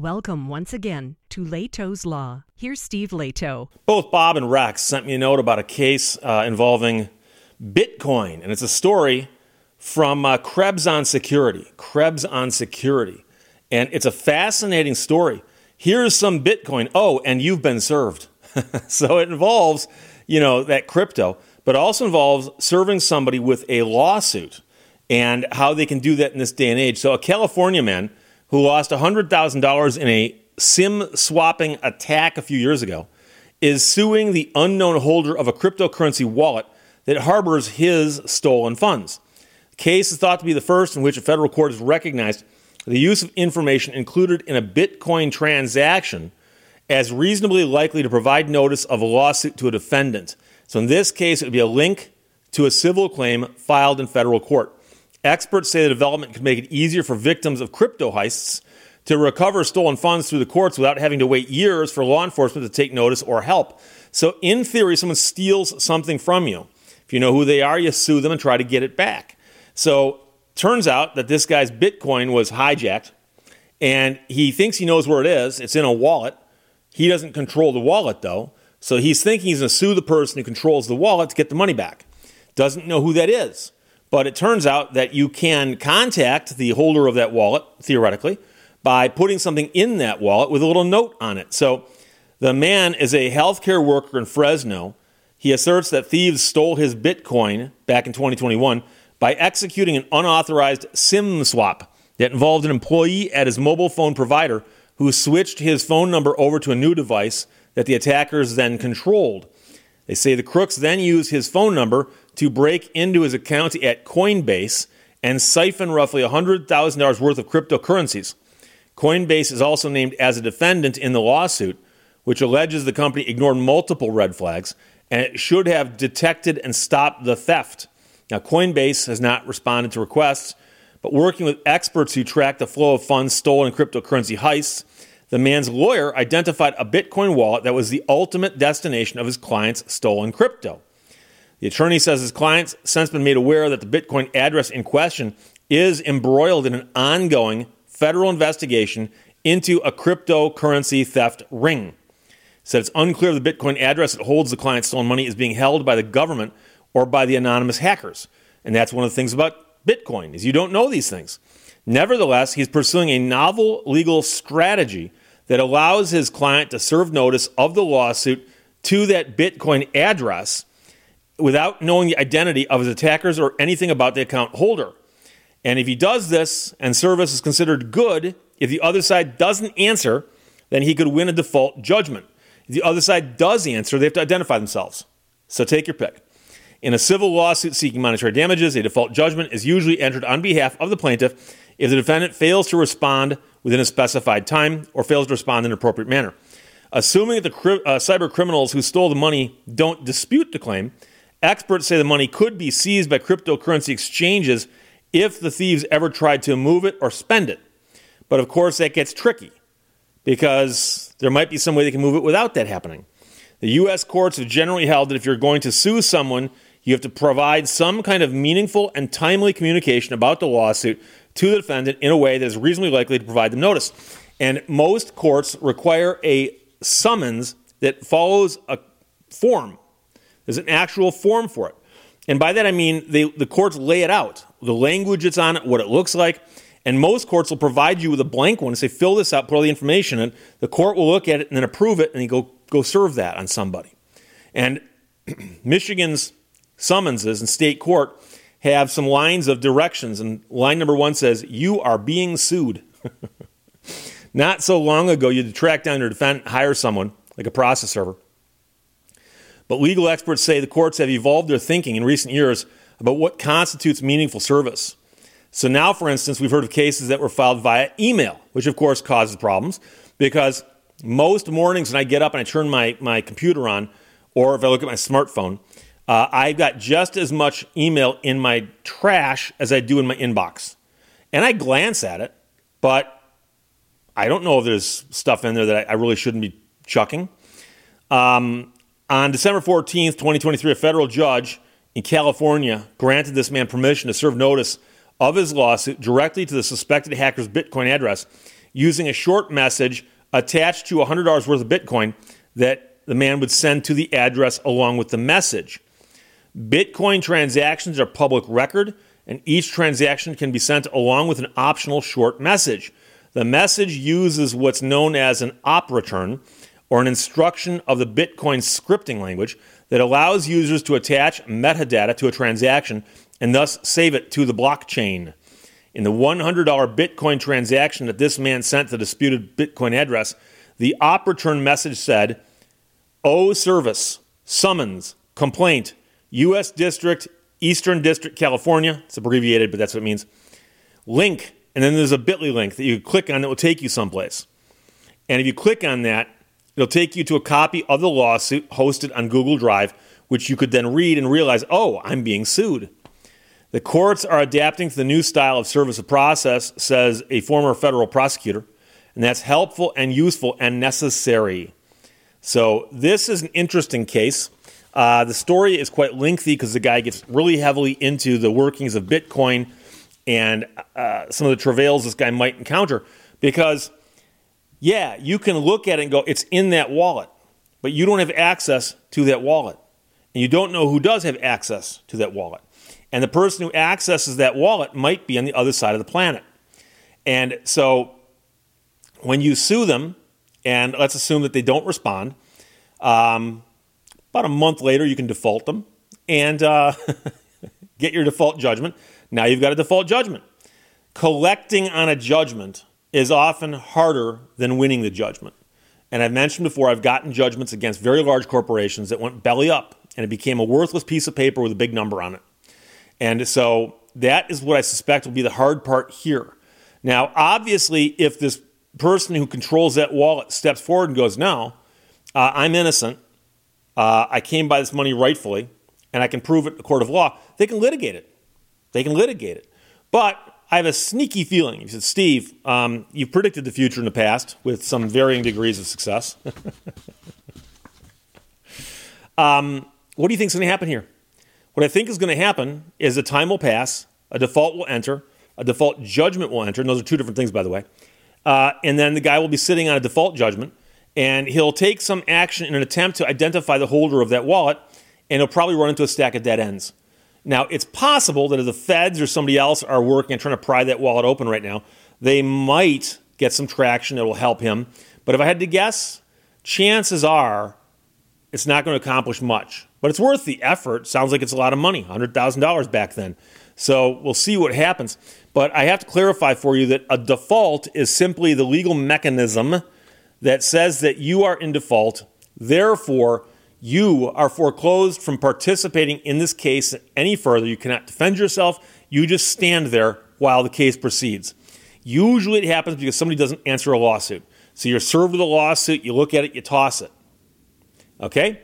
Welcome once again to Lehto's Law. Here's Steve Lehto. Both Bob and Rex sent me a note about a case uh, involving Bitcoin, and it's a story from uh, Krebs on Security. Krebs on Security. And it's a fascinating story. Here's some Bitcoin. Oh, and you've been served. so it involves, you know, that crypto, but also involves serving somebody with a lawsuit and how they can do that in this day and age. So a California man who lost $100,000 in a SIM swapping attack a few years ago, is suing the unknown holder of a cryptocurrency wallet that harbors his stolen funds. The case is thought to be the first in which a federal court has recognized the use of information included in a Bitcoin transaction as reasonably likely to provide notice of a lawsuit to a defendant. So in this case, it would be a link to a civil claim filed in federal court. Experts say the development could make it easier for victims of crypto heists to recover stolen funds through the courts without having to wait years for law enforcement to take notice or help. So, in theory, someone steals something from you. If you know who they are, you sue them and try to get it back. So, turns out that this guy's Bitcoin was hijacked and he thinks he knows where it is. It's in a wallet. He doesn't control the wallet, though. So, he's thinking he's going to sue the person who controls the wallet to get the money back. Doesn't know who that is. But it turns out that you can contact the holder of that wallet, theoretically, by putting something in that wallet with a little note on it. So the man is a healthcare worker in Fresno. He asserts that thieves stole his Bitcoin back in 2021 by executing an unauthorized SIM swap that involved an employee at his mobile phone provider who switched his phone number over to a new device that the attackers then controlled. They say the crooks then used his phone number to break into his account at Coinbase and siphon roughly $100,000 worth of cryptocurrencies. Coinbase is also named as a defendant in the lawsuit, which alleges the company ignored multiple red flags and it should have detected and stopped the theft. Now, Coinbase has not responded to requests, but working with experts who track the flow of funds stolen in cryptocurrency heists, the man's lawyer identified a Bitcoin wallet that was the ultimate destination of his client's stolen crypto. The attorney says his client's since been made aware that the Bitcoin address in question is embroiled in an ongoing federal investigation into a cryptocurrency theft ring. Said it's unclear the Bitcoin address that holds the client's stolen money is being held by the government or by the anonymous hackers. And that's one of the things about Bitcoin is you don't know these things. Nevertheless, he's pursuing a novel legal strategy that allows his client to serve notice of the lawsuit to that Bitcoin address without knowing the identity of his attackers or anything about the account holder. And if he does this and service is considered good, if the other side doesn't answer, then he could win a default judgment. If the other side does answer, they have to identify themselves. So take your pick. In a civil lawsuit seeking monetary damages, a default judgment is usually entered on behalf of the plaintiff if the defendant fails to respond within a specified time or fails to respond in an appropriate manner. Assuming that the uh, cyber criminals who stole the money don't dispute the claim, Experts say the money could be seized by cryptocurrency exchanges if the thieves ever tried to move it or spend it. But of course, that gets tricky because there might be some way they can move it without that happening. The U.S. courts have generally held that if you're going to sue someone, you have to provide some kind of meaningful and timely communication about the lawsuit to the defendant in a way that is reasonably likely to provide them notice. And most courts require a summons that follows a form there's an actual form for it. And by that I mean they, the courts lay it out, the language it's on it, what it looks like. And most courts will provide you with a blank one and say, fill this out, put all the information in. The court will look at it and then approve it and you go, go serve that on somebody. And Michigan's summonses in state court have some lines of directions. And line number one says, You are being sued. Not so long ago, you had to track down your defendant, hire someone, like a process server but legal experts say the courts have evolved their thinking in recent years about what constitutes meaningful service. So now, for instance, we've heard of cases that were filed via email, which of course causes problems because most mornings when I get up and I turn my, my computer on, or if I look at my smartphone, uh, I've got just as much email in my trash as I do in my inbox. And I glance at it, but I don't know if there's stuff in there that I, I really shouldn't be chucking. Um, on December 14th, 2023, a federal judge in California granted this man permission to serve notice of his lawsuit directly to the suspected hacker's Bitcoin address using a short message attached to $100 worth of Bitcoin that the man would send to the address along with the message. Bitcoin transactions are public record, and each transaction can be sent along with an optional short message. The message uses what's known as an op return or an instruction of the Bitcoin scripting language that allows users to attach metadata to a transaction and thus save it to the blockchain. In the $100 Bitcoin transaction that this man sent to the disputed Bitcoin address, the op return message said, O service, summons, complaint, U.S. District, Eastern District, California. It's abbreviated, but that's what it means. Link, and then there's a bit.ly link that you click on that will take you someplace. And if you click on that, it'll take you to a copy of the lawsuit hosted on Google Drive, which you could then read and realize, oh, I'm being sued. The courts are adapting to the new style of service of process, says a former federal prosecutor, and that's helpful and useful and necessary. So, this is an interesting case. Uh, the story is quite lengthy because the guy gets really heavily into the workings of Bitcoin and uh, some of the travails this guy might encounter. Because, yeah, you can look at it and go, it's in that wallet, but you don't have access to that wallet. And you don't know who does have access to that wallet. And the person who accesses that wallet might be on the other side of the planet. And so when you sue them, and let's assume that they don't respond, um, about a month later, you can default them and uh, get your default judgment. Now you've got a default judgment. Collecting on a judgment is often harder than winning the judgment. And I've mentioned before, I've gotten judgments against very large corporations that went belly up and it became a worthless piece of paper with a big number on it. And so that is what I suspect will be the hard part here. Now, obviously, if this person who controls that wallet steps forward and goes, No, uh, I'm innocent, uh, I came by this money rightfully, and I can prove it in a court of law, they can litigate it. They can litigate it. But I have a sneaky feeling. He said, Steve, um, you've predicted the future in the past with some varying degrees of success. um, what do you think is going to happen here? What I think is going to happen is a time will pass, a default will enter, a default judgment will enter, and those are two different things, by the way. Uh, and then the guy will be sitting on a default judgment, and he'll take some action in an attempt to identify the holder of that wallet, and he'll probably run into a stack of dead ends. Now, it's possible that if the feds or somebody else are working and trying to pry that wallet open right now, they might get some traction that will help him. But if I had to guess, chances are it's not going to accomplish much. But it's worth the effort. Sounds like it's a lot of money $100,000 back then. So we'll see what happens. But I have to clarify for you that a default is simply the legal mechanism that says that you are in default. Therefore, you are foreclosed from participating in this case any further. You cannot defend yourself. You just stand there while the case proceeds. Usually it happens because somebody doesn't answer a lawsuit. So you're served with a lawsuit, you look at it, you toss it. Okay?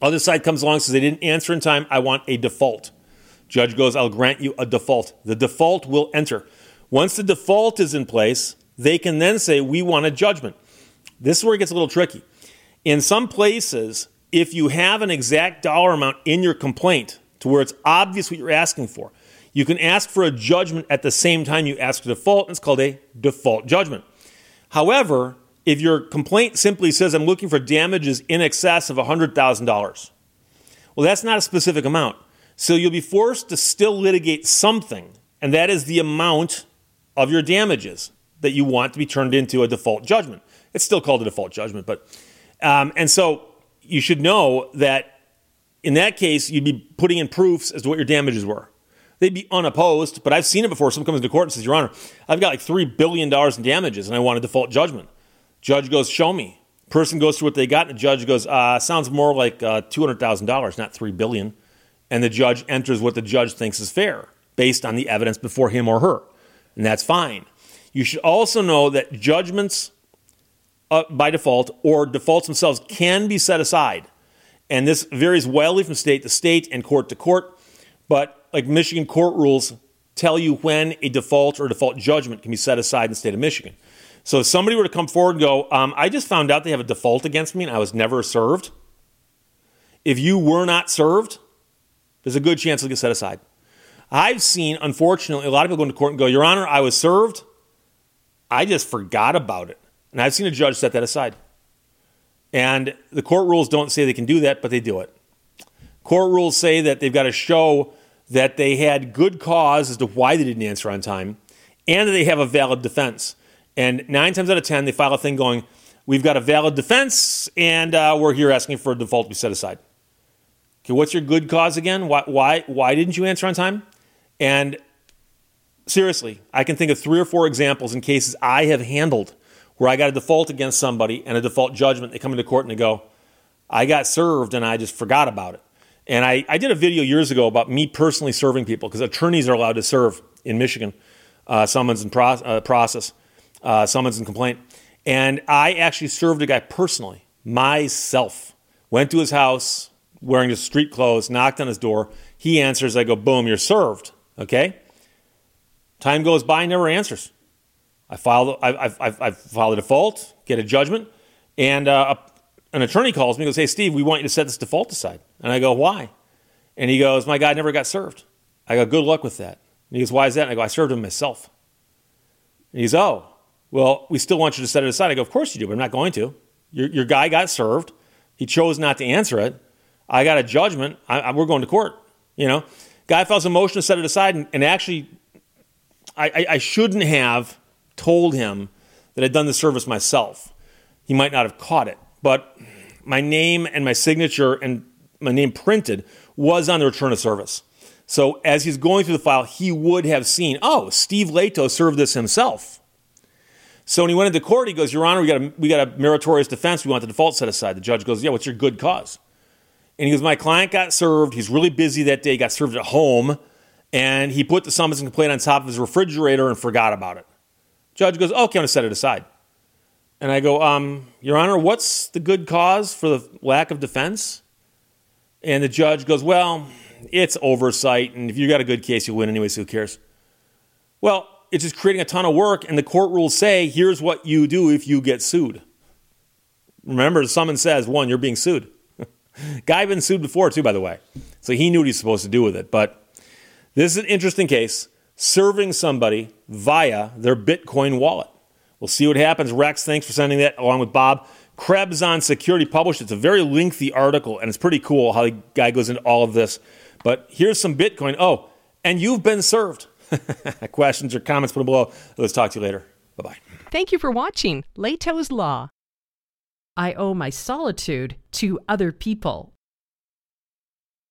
Other side comes along says they didn't answer in time. I want a default. Judge goes, I'll grant you a default. The default will enter. Once the default is in place, they can then say, We want a judgment. This is where it gets a little tricky. In some places, if you have an exact dollar amount in your complaint to where it's obvious what you're asking for, you can ask for a judgment at the same time you ask for default, and it's called a default judgment. However, if your complaint simply says, I'm looking for damages in excess of $100,000, well, that's not a specific amount. So you'll be forced to still litigate something, and that is the amount of your damages that you want to be turned into a default judgment. It's still called a default judgment, but um, and so you should know that in that case you'd be putting in proofs as to what your damages were. They'd be unopposed, but I've seen it before. Someone comes into court and says, "Your Honor, I've got like three billion dollars in damages, and I want a default judgment." Judge goes, show me. Person goes through what they got, and the judge goes, uh, sounds more like uh, $200,000, not $3 billion. And the judge enters what the judge thinks is fair based on the evidence before him or her. And that's fine. You should also know that judgments uh, by default or defaults themselves can be set aside. And this varies wildly from state to state and court to court. But like Michigan court rules tell you when a default or default judgment can be set aside in the state of Michigan. So if somebody were to come forward and go, um, I just found out they have a default against me and I was never served. If you were not served, there's a good chance it'll get set aside. I've seen, unfortunately, a lot of people go into court and go, Your Honor, I was served, I just forgot about it. And I've seen a judge set that aside. And the court rules don't say they can do that, but they do it. Court rules say that they've got to show that they had good cause as to why they didn't answer on time and that they have a valid defense. And nine times out of 10, they file a thing going, We've got a valid defense, and uh, we're here asking for a default to be set aside. Okay, what's your good cause again? Why, why, why didn't you answer on time? And seriously, I can think of three or four examples in cases I have handled where I got a default against somebody and a default judgment. They come into court and they go, I got served and I just forgot about it. And I, I did a video years ago about me personally serving people because attorneys are allowed to serve in Michigan, uh, summons and pro- uh, process, uh, summons and complaint. And I actually served a guy personally, myself. Went to his house wearing his street clothes, knocked on his door. He answers. I go, boom, you're served. Okay? Time goes by, never answers. I file, I, I, I, file a default, get a judgment, and uh, an attorney calls me and goes, Hey, Steve, we want you to set this default aside. And I go, Why? And he goes, My guy never got served. I go, Good luck with that. And he goes, Why is that? And I go, I served him myself. And he's, Oh, well, we still want you to set it aside. I go, Of course you do, but I'm not going to. Your, your guy got served. He chose not to answer it. I got a judgment. I, I, we're going to court. You know, guy files a motion to set it aside, and, and actually, I, I shouldn't have told him that I'd done the service myself. He might not have caught it, but my name and my signature and my name printed was on the return of service. So as he's going through the file, he would have seen, oh, Steve Lehto served this himself. So when he went into court, he goes, Your Honor, we got a, we got a meritorious defense. We want the default set aside. The judge goes, Yeah, what's your good cause? And he goes, My client got served. He's really busy that day. He got served at home. And he put the summons and complaint on top of his refrigerator and forgot about it. Judge goes, Okay, I'm going to set it aside. And I go, um, Your Honor, what's the good cause for the lack of defense? And the judge goes, Well, it's oversight, and if you got a good case, you win anyway, so who cares? Well, it's just creating a ton of work, and the court rules say, here's what you do if you get sued. Remember, the summons says, one, you're being sued. Guy been sued before, too, by the way. So he knew what he's supposed to do with it. But this is an interesting case serving somebody via their Bitcoin wallet. We'll see what happens. Rex, thanks for sending that along with Bob. Krebs on Security published. It's a very lengthy article, and it's pretty cool how the guy goes into all of this. But here's some Bitcoin. Oh, and you've been served. Questions or comments, put them below. Let's talk to you later. Bye bye. Thank you for watching Lehto's Law. I owe my solitude to other people.